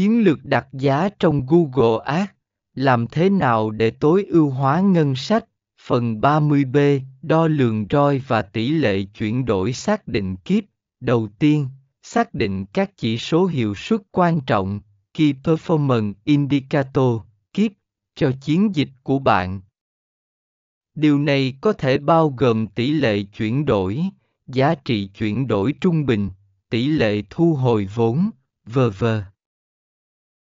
Chiến lược đặt giá trong Google Ads, làm thế nào để tối ưu hóa ngân sách? Phần 30B, đo lường ROI và tỷ lệ chuyển đổi xác định kiếp. Đầu tiên, xác định các chỉ số hiệu suất quan trọng, Key Performance Indicator, KIP, cho chiến dịch của bạn. Điều này có thể bao gồm tỷ lệ chuyển đổi, giá trị chuyển đổi trung bình, tỷ lệ thu hồi vốn, v.v.